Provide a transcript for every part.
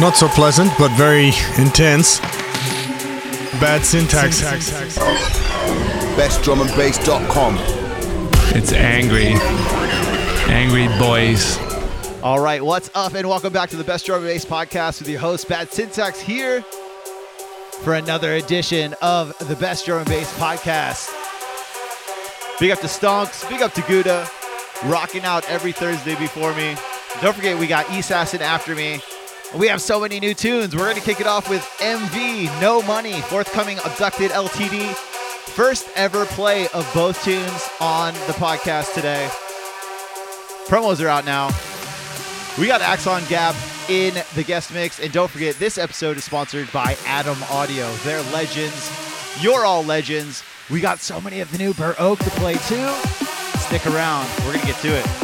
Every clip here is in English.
Not so pleasant, but very intense. Bad syntax. BestDrumAndBass.com. It's angry. Angry boys. All right, what's up, and welcome back to the Best Drum and Bass podcast with your host, Bad Syntax, here for another edition of the Best Drum and Bass podcast. Big up to Stonks, big up to Gouda, rocking out every Thursday before me. Don't forget, we got Assassin after me. We have so many new tunes. We're going to kick it off with MV, No Money, forthcoming Abducted LTD. First ever play of both tunes on the podcast today. Promos are out now. We got Axon Gap in the guest mix. And don't forget, this episode is sponsored by Adam Audio. They're legends. You're all legends. We got so many of the new Burr Oak to play too. Stick around. We're going to get to it.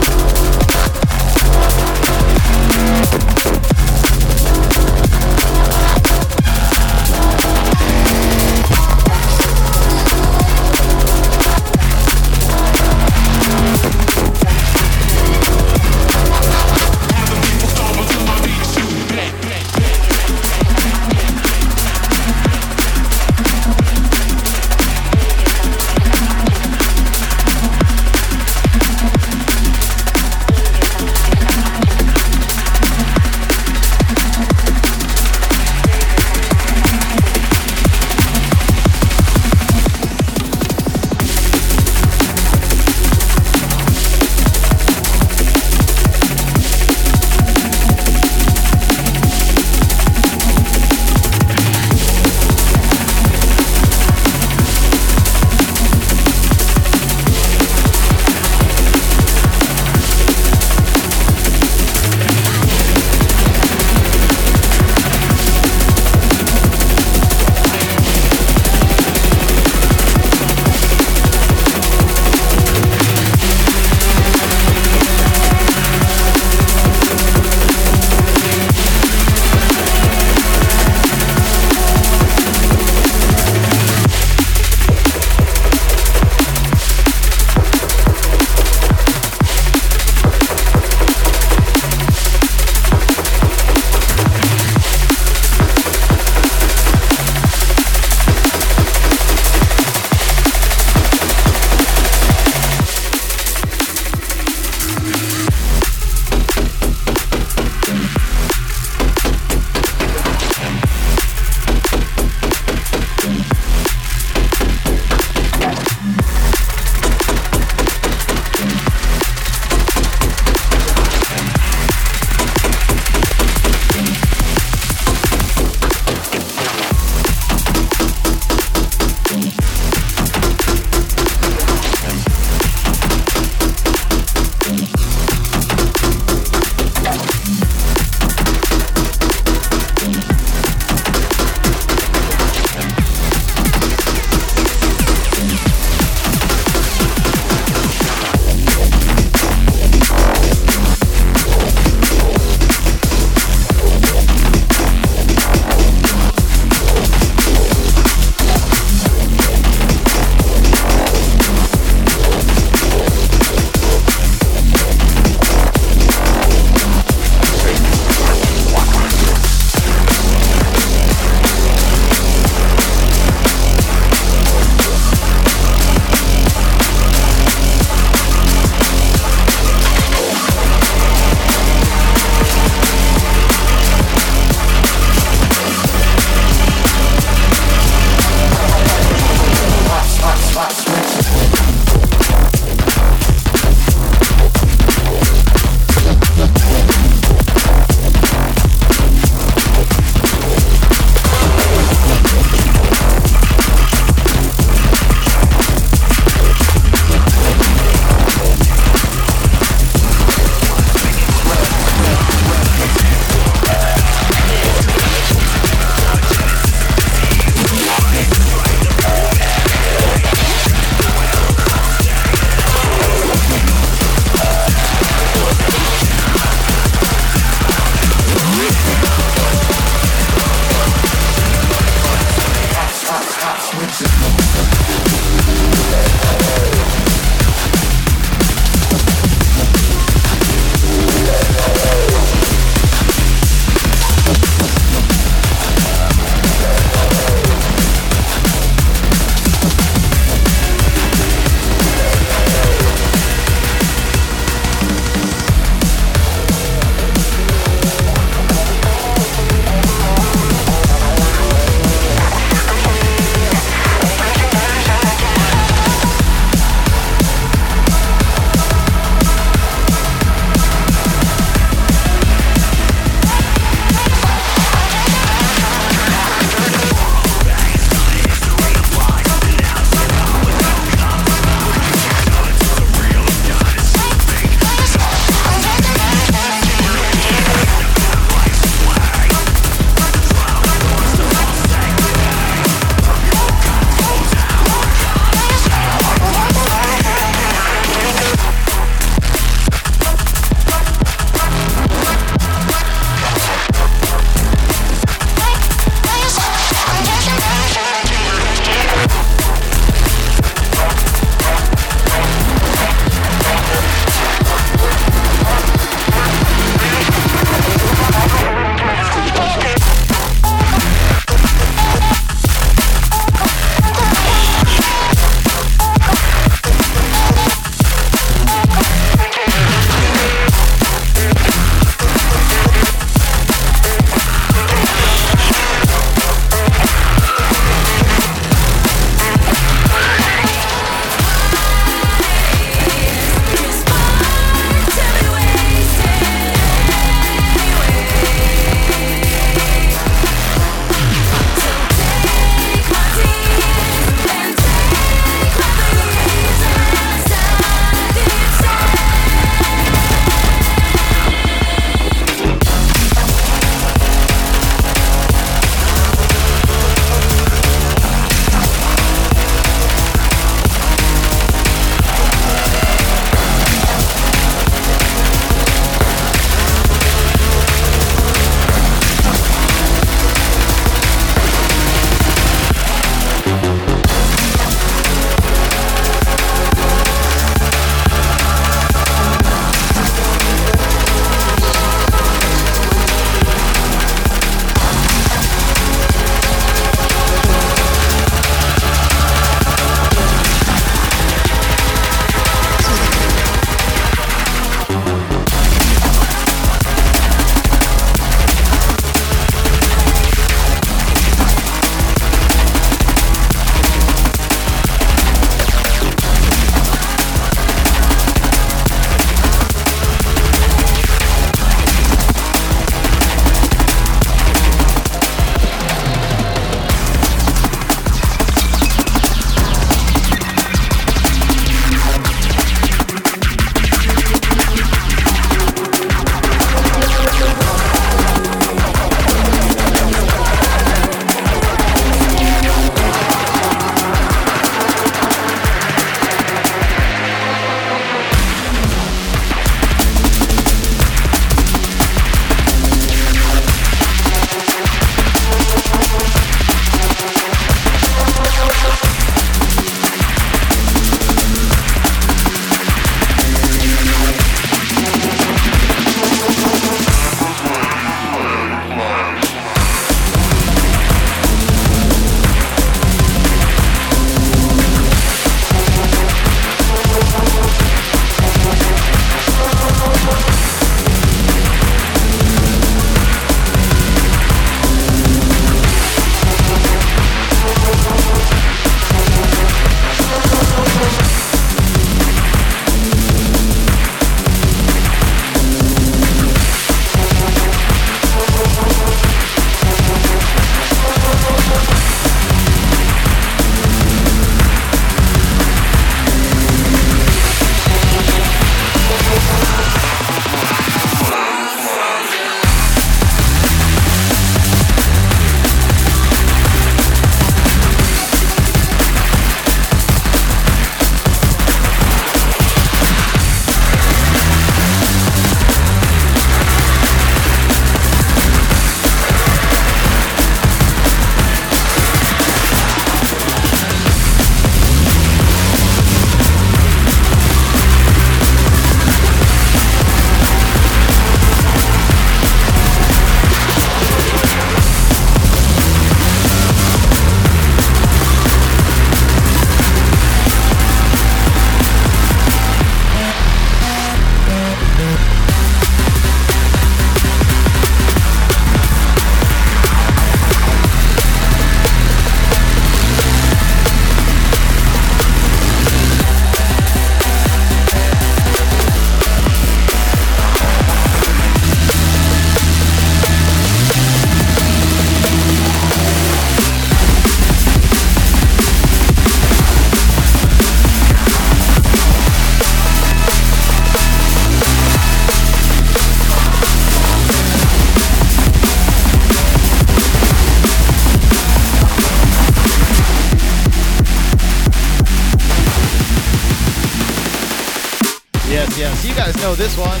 this one.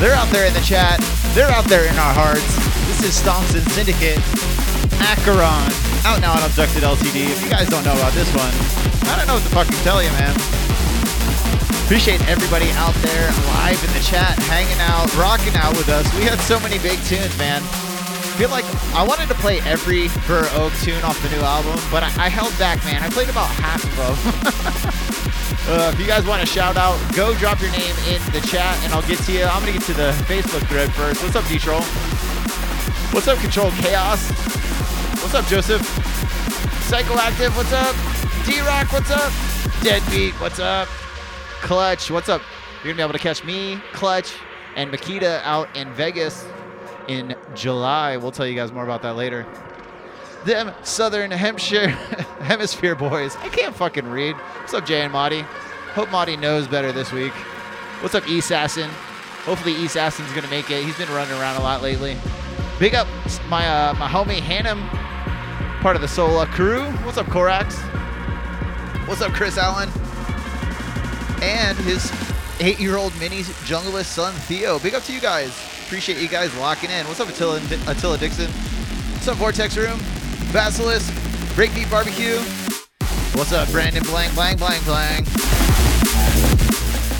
They're out there in the chat. They're out there in our hearts. This is Stonks and Syndicate. Acheron. Out now on Abducted LTD. If you guys don't know about this one, I don't know what the fuck to tell you, man. Appreciate everybody out there live in the chat, hanging out, rocking out with us. We had so many big tunes, man. feel like I wanted to play every Burr Oak tune off the new album, but I, I held back, man. I played about half of them. uh, if you guys want to shout out, go drop your name in the chat, and I'll get to you. I'm gonna get to the Facebook thread first. What's up, D-Troll? What's up, Control Chaos? What's up, Joseph? Psychoactive, what's up? D-Rock, what's up? Deadbeat, what's up? Clutch, what's up? You're gonna be able to catch me, Clutch, and Makita out in Vegas in July. We'll tell you guys more about that later. Them Southern Hampshire Hemisphere boys. I can't fucking read. What's up, Jay and Marty? Hope Marty knows better this week. What's up, Assassin? Hopefully, Assassin's gonna make it. He's been running around a lot lately. Big up my uh, my homie Hannum, part of the Sola crew. What's up, Korax? What's up, Chris Allen? And his eight-year-old mini junglist son Theo. Big up to you guys. Appreciate you guys locking in. What's up, Attila, Attila Dixon? What's up, Vortex Room? Basilisk, Breakbeat Barbecue. What's up, Brandon Blank, Blank, Blank, Blank?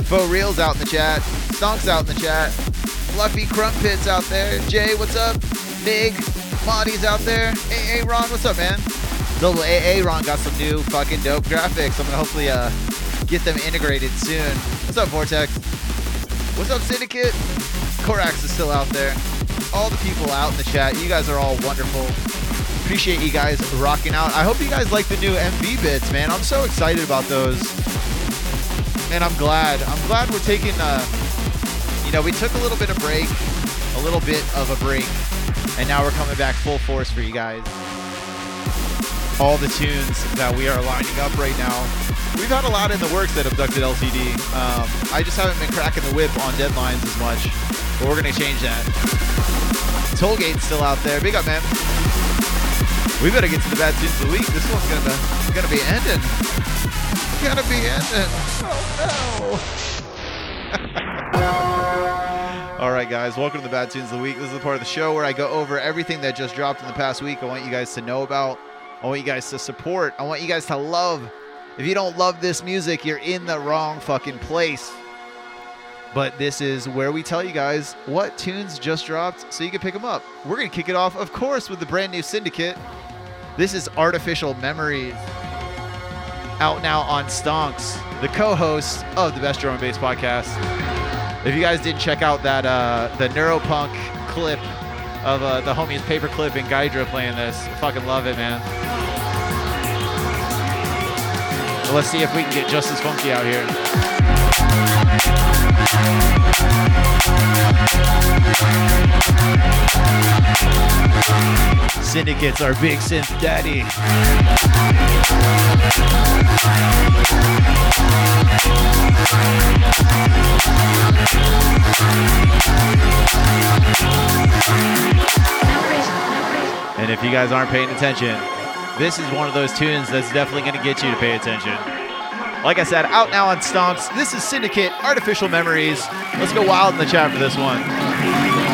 Faux Reels out in the chat. Stonks out in the chat. Fluffy Crumpets out there. Jay, what's up? Big. Monty's out there. AA Ron, what's up, man? Double AA Ron got some new fucking dope graphics. I'm gonna hopefully uh get them integrated soon. What's up, Vortex? What's up, Syndicate? Korax is still out there. All the people out in the chat, you guys are all wonderful. Appreciate you guys rocking out. I hope you guys like the new MV bits, man. I'm so excited about those. And I'm glad. I'm glad we're taking uh you know, we took a little bit of break, a little bit of a break, and now we're coming back full force for you guys. All the tunes that we are lining up right now. We've had a lot in the works at Abducted LTD. Um, I just haven't been cracking the whip on deadlines as much, but we're gonna change that. Tollgate's still out there. Big up, man. We better get to the bad tunes of the week. This one's gonna gonna be ending. Gonna be ending. Oh no. All right, guys, welcome to the Bad Tunes of the Week. This is the part of the show where I go over everything that just dropped in the past week. I want you guys to know about. I want you guys to support. I want you guys to love. If you don't love this music, you're in the wrong fucking place. But this is where we tell you guys what tunes just dropped so you can pick them up. We're going to kick it off, of course, with the brand new Syndicate. This is Artificial Memories. Out now on Stonks, the co host of the Best Drum and Bass podcast. If you guys didn't check out that uh, the Neuropunk clip of uh, the homies Paperclip and Gydra playing this, fucking love it, man. Let's see if we can get just as funky out here. Syndicates are big synth daddy. And if you guys aren't paying attention, this is one of those tunes that's definitely going to get you to pay attention. Like I said, out now on Stonks. This is Syndicate Artificial Memories. Let's go wild in the chat for this one.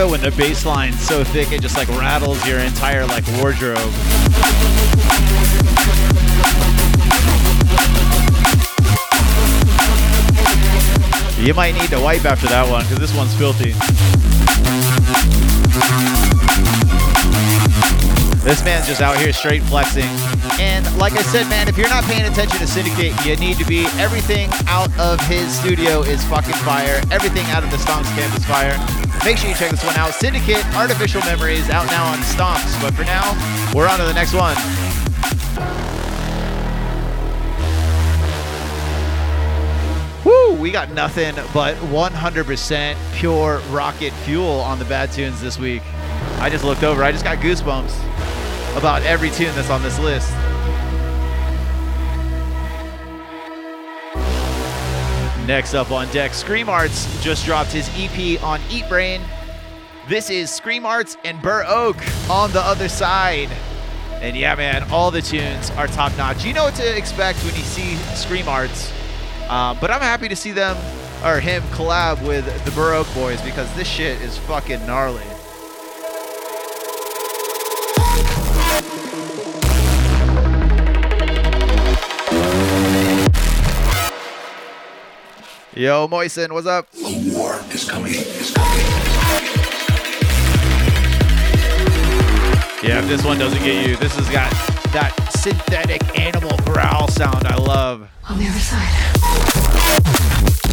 It when the bass line's so thick it just like rattles your entire like wardrobe. You might need to wipe after that one because this one's filthy. This man's just out here straight flexing. And like I said, man, if you're not paying attention to Syndicate, you need to be. Everything out of his studio is fucking fire. Everything out of the Stonks camp is fire. Make sure you check this one out. Syndicate, Artificial Memories, out now on Stonks. But for now, we're on to the next one. Woo! We got nothing but 100% pure rocket fuel on the bad tunes this week. I just looked over. I just got goosebumps about every tune that's on this list. Next up on deck, Scream Arts just dropped his EP on Eat Brain. This is Scream Arts and Burr Oak on the other side. And yeah, man, all the tunes are top notch. You know what to expect when you see Scream Arts. Uh, but I'm happy to see them or him collab with the Burr Oak Boys because this shit is fucking gnarly. Yo, Moisen, what's up? war is coming. Is coming. Yeah, if this one doesn't get you, this has got that synthetic animal growl sound I love. On the other side.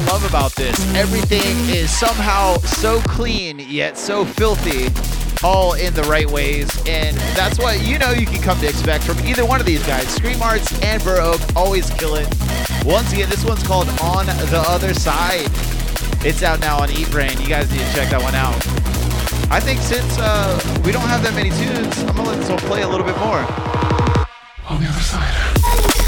To love about this? Everything is somehow so clean, yet so filthy, all in the right ways. And that's what you know you can come to expect from either one of these guys. Scream Arts and Burr Oak always kill it. Once again, this one's called On the Other Side. It's out now on Eat Brain. You guys need to check that one out. I think since uh, we don't have that many tunes, I'm gonna let this one play a little bit more. On the other side.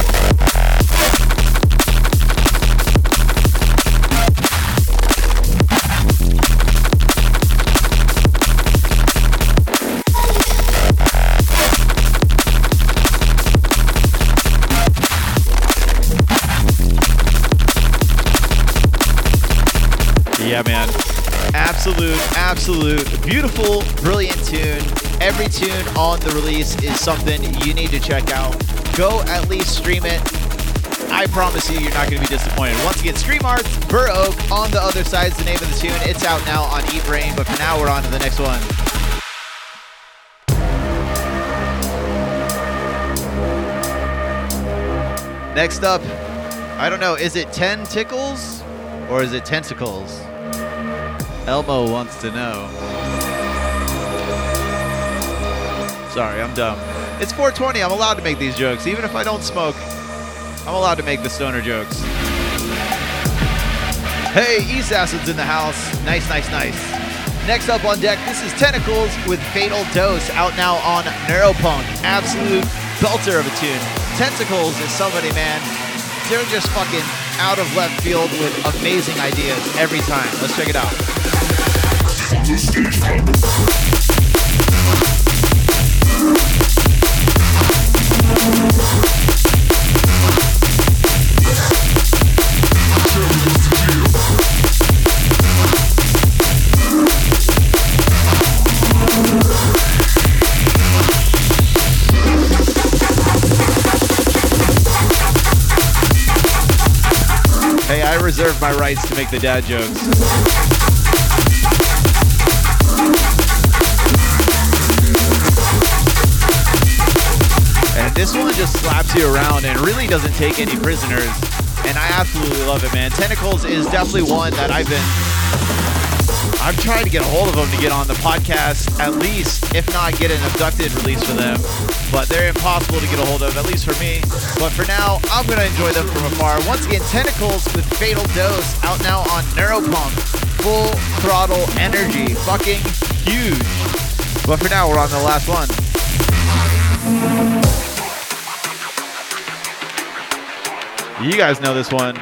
Absolute, absolute, beautiful, brilliant tune. Every tune on the release is something you need to check out. Go at least stream it. I promise you, you're not going to be disappointed. Once again, Scream Arts, Burr Oak, on the other side is the name of the tune. It's out now on Eat Brain, but for now, we're on to the next one. Next up, I don't know, is it 10 tickles or is it tentacles? Elmo wants to know. Sorry, I'm dumb. It's 420. I'm allowed to make these jokes. Even if I don't smoke, I'm allowed to make the stoner jokes. Hey, East Acid's in the house. Nice, nice, nice. Next up on deck, this is Tentacles with Fatal Dose out now on Neuropunk. Absolute belter of a tune. Tentacles is somebody, man. They're just fucking out of left field with amazing ideas every time. Let's check it out. Hey, I reserve my rights to make the dad jokes. Just slaps you around and really doesn't take any prisoners. And I absolutely love it, man. Tentacles is definitely one that I've been. I'm trying to get a hold of them to get on the podcast, at least, if not get an abducted release for them. But they're impossible to get a hold of, at least for me. But for now, I'm going to enjoy them from afar. Once again, Tentacles with Fatal Dose out now on Neuropunk. Full throttle energy. Fucking huge. But for now, we're on the last one. You guys know this one.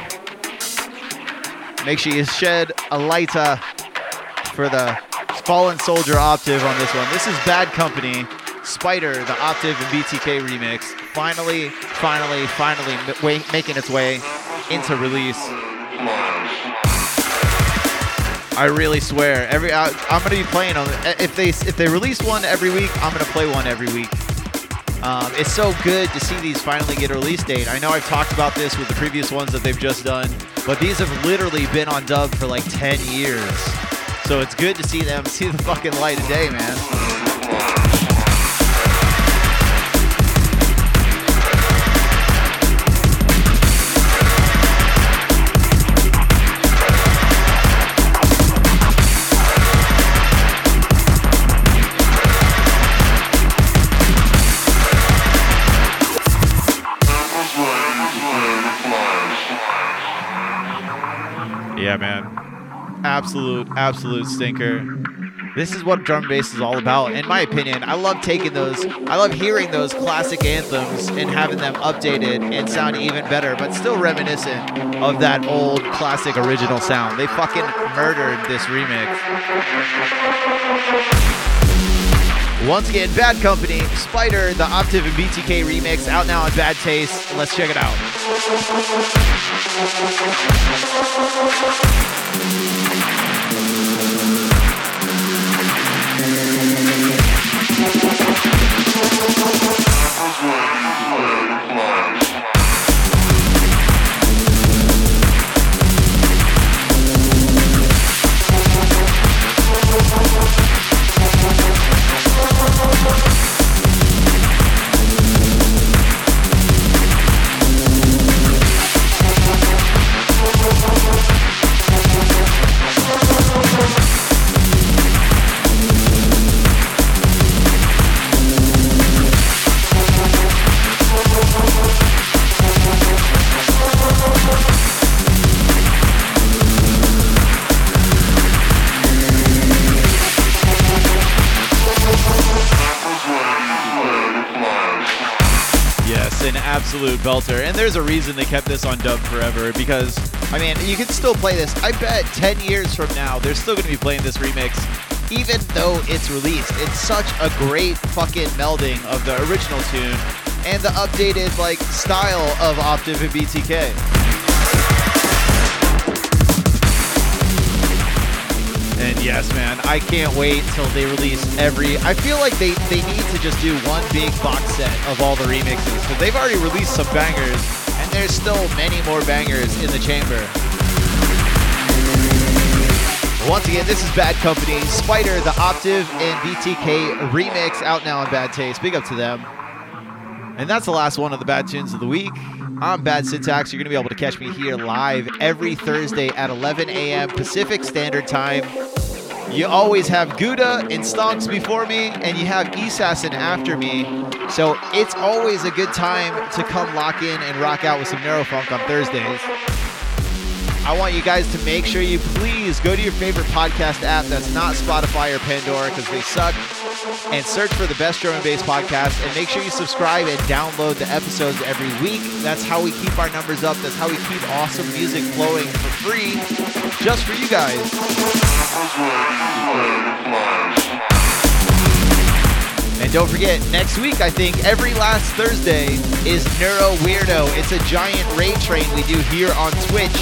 Make sure you shed a lighter for the Fallen Soldier Optiv on this one. This is Bad Company. Spider, the Optiv and BTK remix, finally, finally, finally m- making its way into release. I really swear, every I, I'm gonna be playing them. If they if they release one every week, I'm gonna play one every week. Um, it's so good to see these finally get a release date. I know I've talked about this with the previous ones that they've just done, but these have literally been on dub for like 10 years. So it's good to see them see the fucking light of day, man. Yeah, man. Absolute, absolute stinker. This is what drum and bass is all about, in my opinion. I love taking those, I love hearing those classic anthems and having them updated and sound even better, but still reminiscent of that old classic original sound. They fucking murdered this remix. Once again, Bad Company, Spider, the Optiv and BTK remix, out now on Bad Taste. Let's check it out. Yes, an absolute belter. And there's a reason they kept this on dub forever because, I mean, you can still play this. I bet 10 years from now, they're still going to be playing this remix, even though it's released. It's such a great fucking melding of the original tune and the updated, like, style of Optiv and BTK. And yes, man, I can't wait till they release every. I feel like they, they need to just do one big box set of all the remixes because they've already released some bangers, and there's still many more bangers in the chamber. Once again, this is Bad Company, Spider, the Optiv and BTK remix out now on Bad Taste. Big up to them. And that's the last one of the bad tunes of the week. I'm Bad Syntax. You're going to be able to catch me here live every Thursday at 11 a.m. Pacific Standard Time. You always have Gouda and Stonks before me, and you have Assassin after me. So it's always a good time to come lock in and rock out with some Neurofunk on Thursdays. I want you guys to make sure you please go to your favorite podcast app that's not Spotify or Pandora because they suck and search for the best drum and bass podcast and make sure you subscribe and download the episodes every week. That's how we keep our numbers up. That's how we keep awesome music flowing for free just for you guys. Don't forget, next week, I think every last Thursday is Neuro Weirdo. It's a giant raid train we do here on Twitch.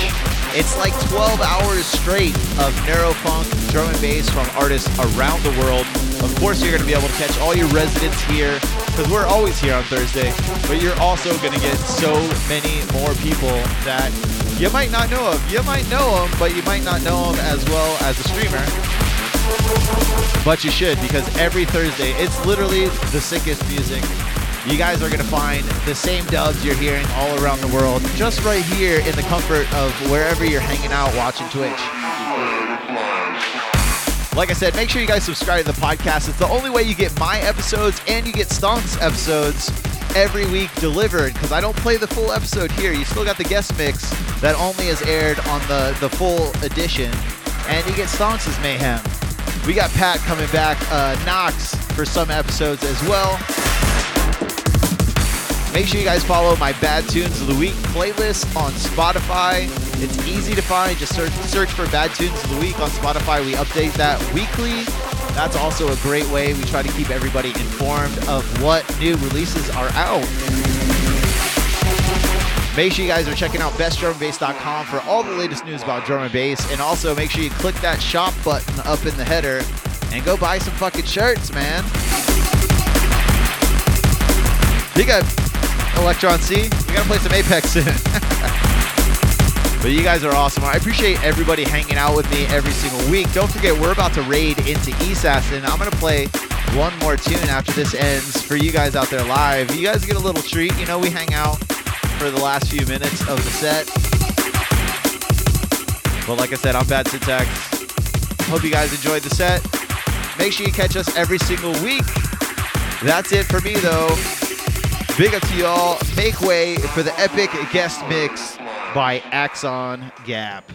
It's like 12 hours straight of Neurofunk, drum and bass from artists around the world. Of course, you're going to be able to catch all your residents here because we're always here on Thursday, but you're also going to get so many more people that you might not know of. You might know them, but you might not know them as well as a streamer. But you should because every Thursday, it's literally the sickest music. You guys are going to find the same dubs you're hearing all around the world just right here in the comfort of wherever you're hanging out watching Twitch. Like I said, make sure you guys subscribe to the podcast. It's the only way you get my episodes and you get Stonks episodes every week delivered because I don't play the full episode here. You still got the guest mix that only is aired on the, the full edition. And you get Stonks' Mayhem. We got Pat coming back, uh, Knox for some episodes as well. Make sure you guys follow my Bad Tunes of the Week playlist on Spotify. It's easy to find. Just search search for Bad Tunes of the Week on Spotify. We update that weekly. That's also a great way. We try to keep everybody informed of what new releases are out. Make sure you guys are checking out bestdrumandbass.com for all the latest news about drum and bass. And also make sure you click that shop button up in the header and go buy some fucking shirts, man. Big got Electron C. We gotta play some Apex soon. but you guys are awesome. I appreciate everybody hanging out with me every single week. Don't forget, we're about to raid into ESAS, and I'm gonna play one more tune after this ends for you guys out there live. You guys get a little treat. You know, we hang out for the last few minutes of the set. But like I said, I'm Bad Syntax. Hope you guys enjoyed the set. Make sure you catch us every single week. That's it for me, though. Big up to y'all. Make way for the epic guest mix by Axon Gap.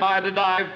By to dive. Dive,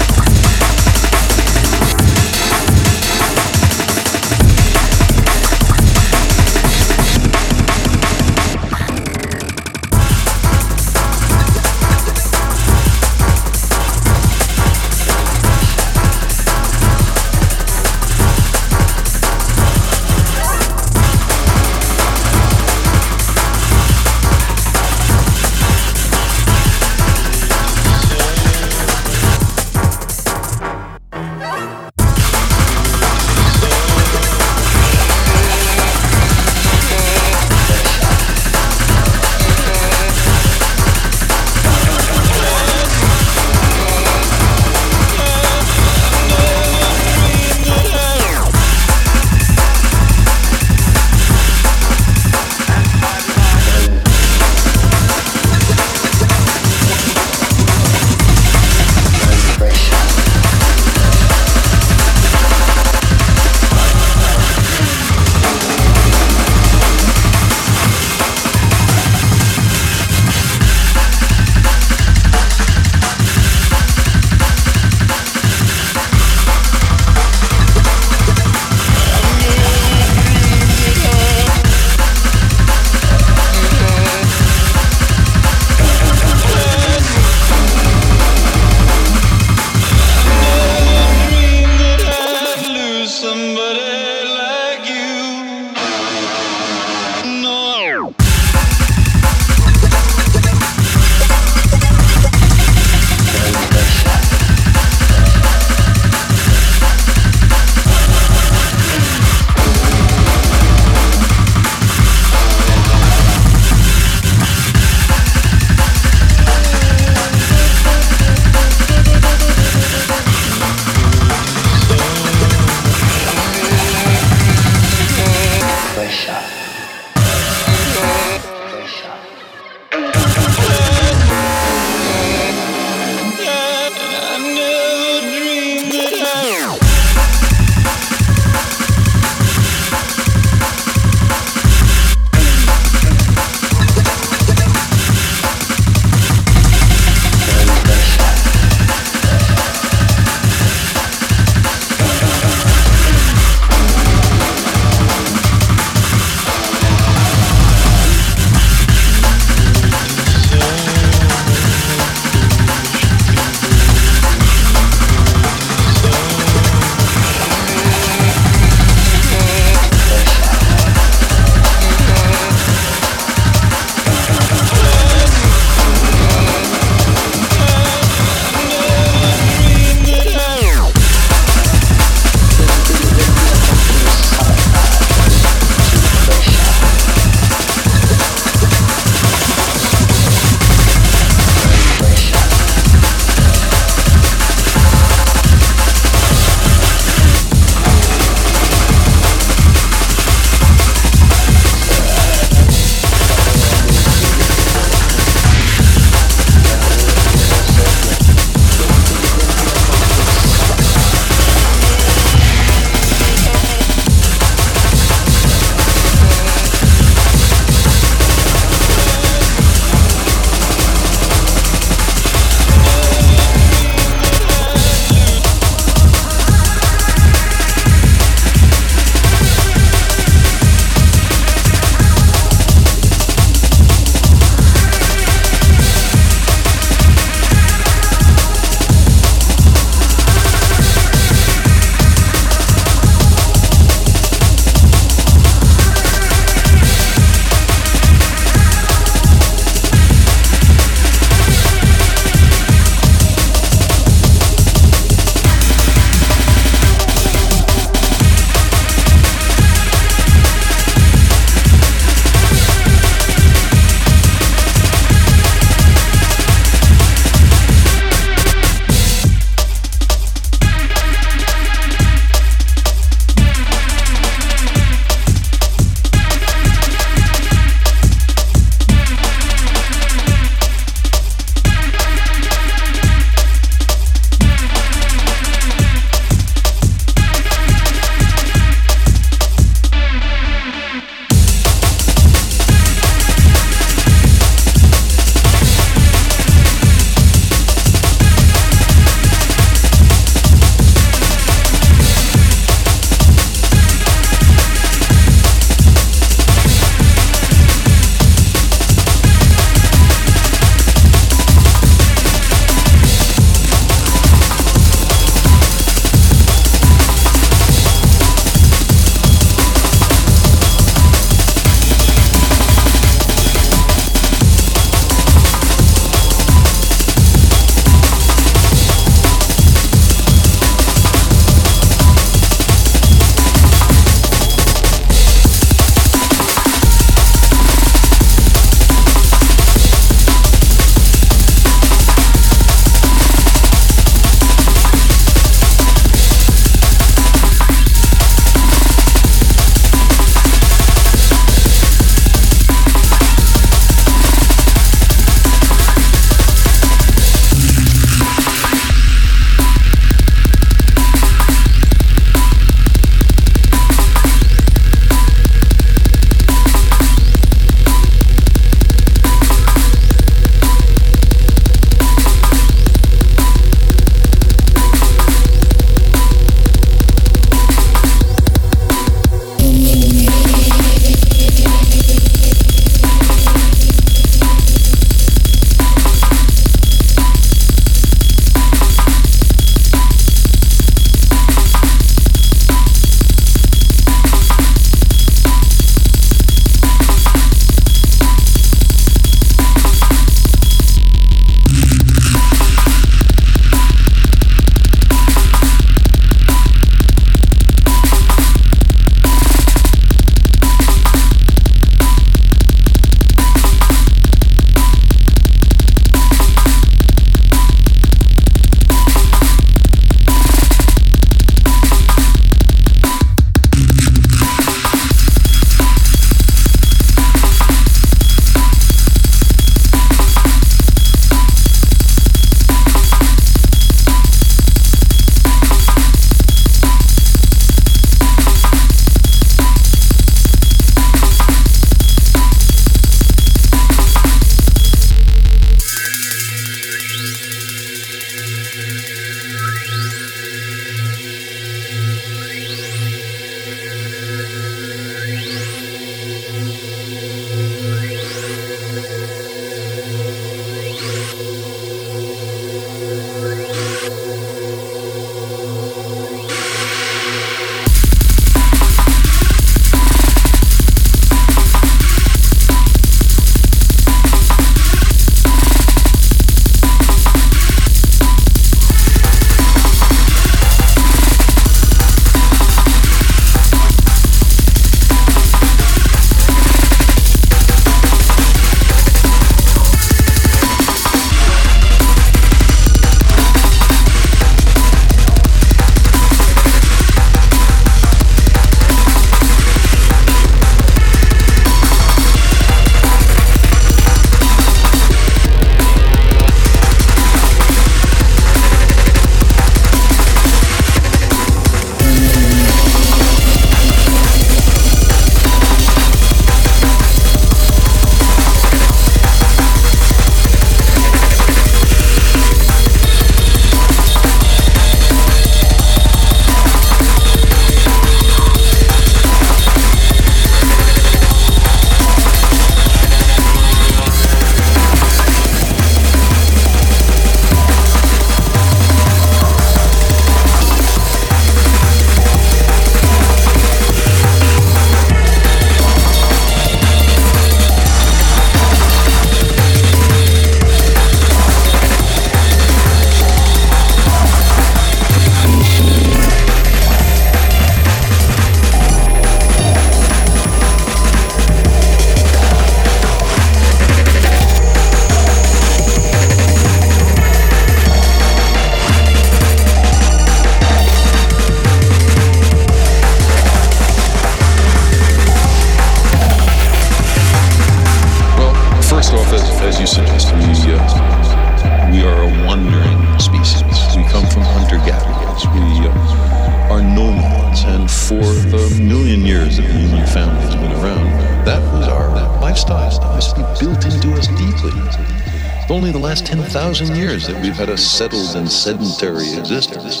lifestyle. It must be built into us deeply. It's only the last 10,000 years that we've had a settled and sedentary existence.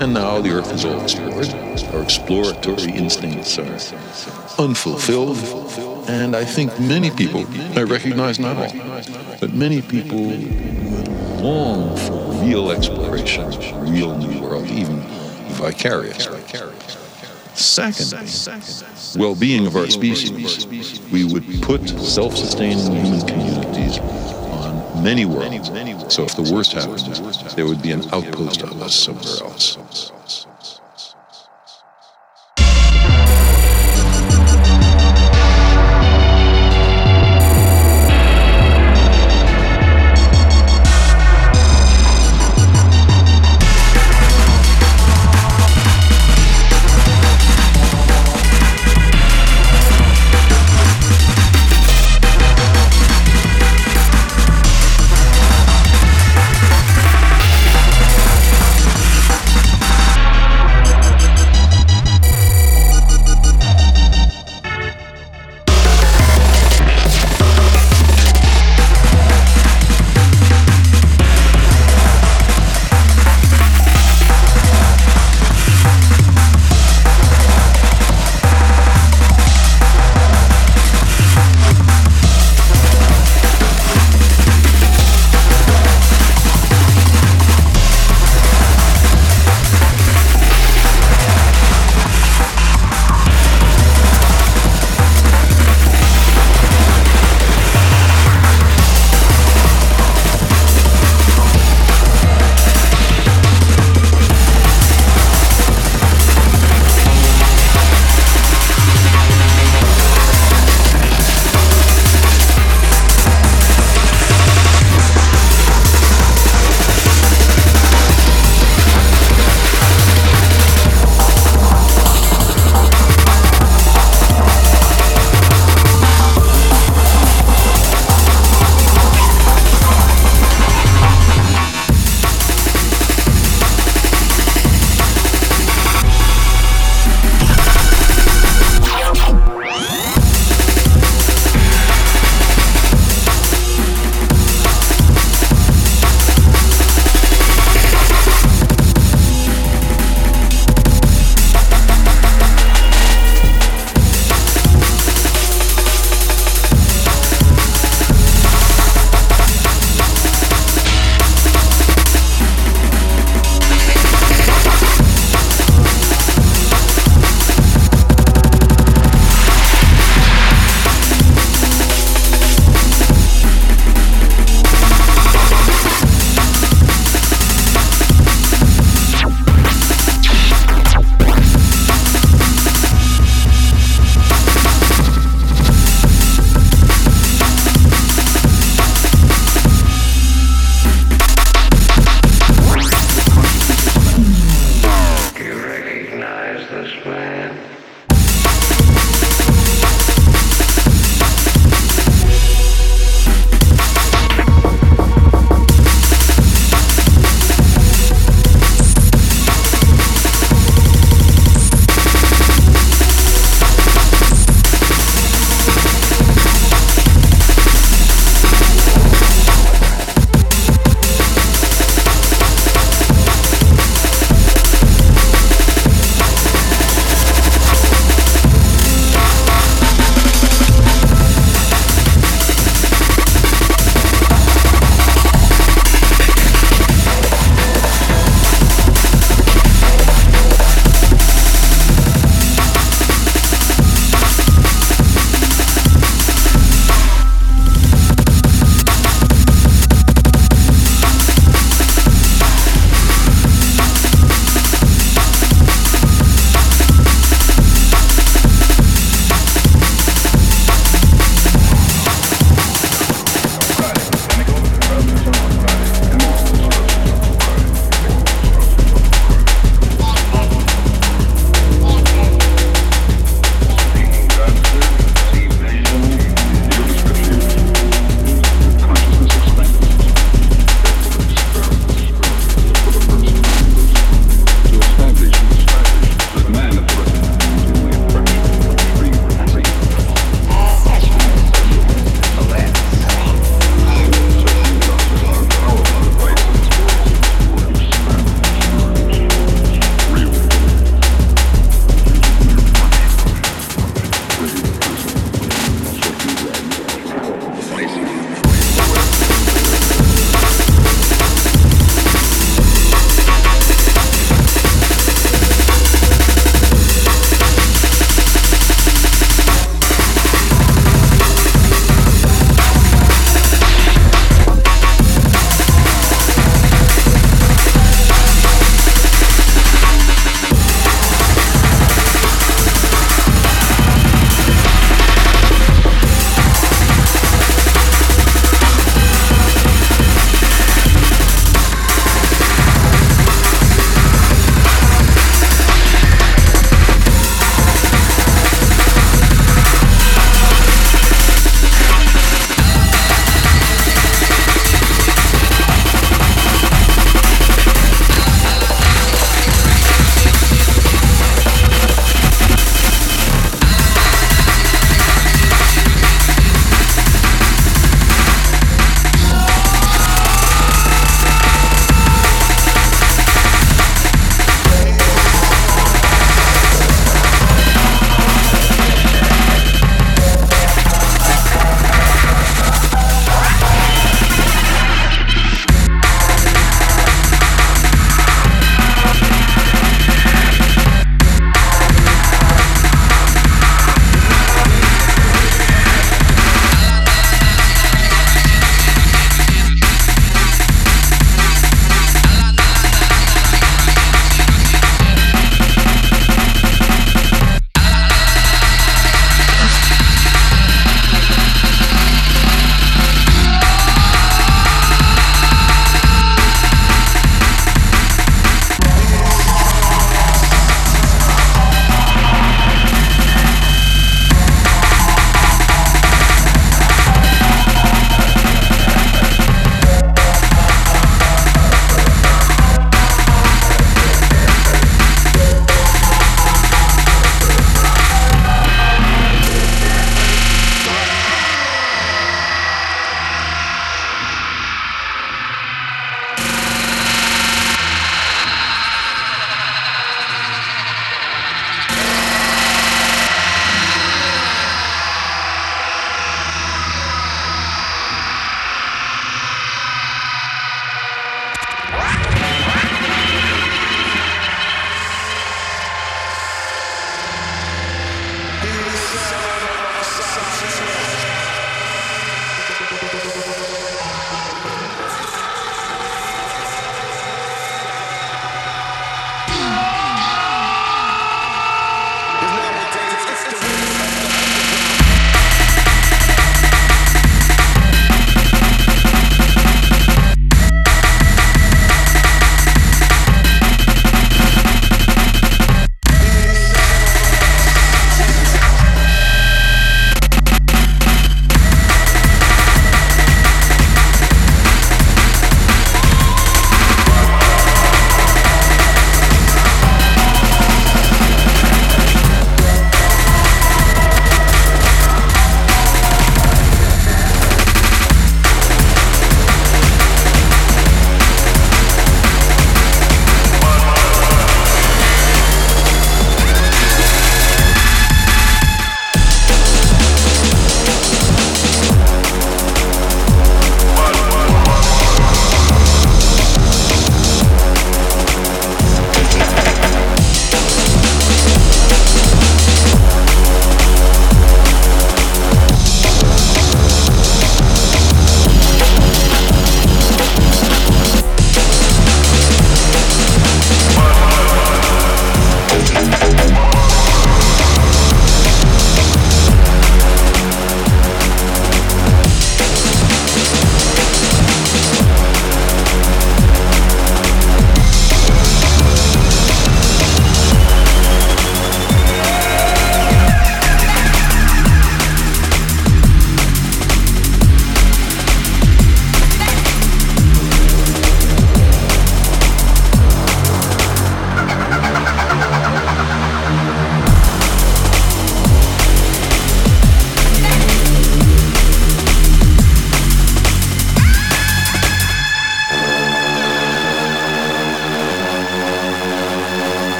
And now the earth is all explored. Our exploratory instincts are unfulfilled. And I think many people, I recognize not all, but many people long for real exploration, real new world, even vicarious. Second, well-being of our species. We would put self-sustaining human communities on many worlds. So if the worst happened, there would be an outpost of us somewhere else.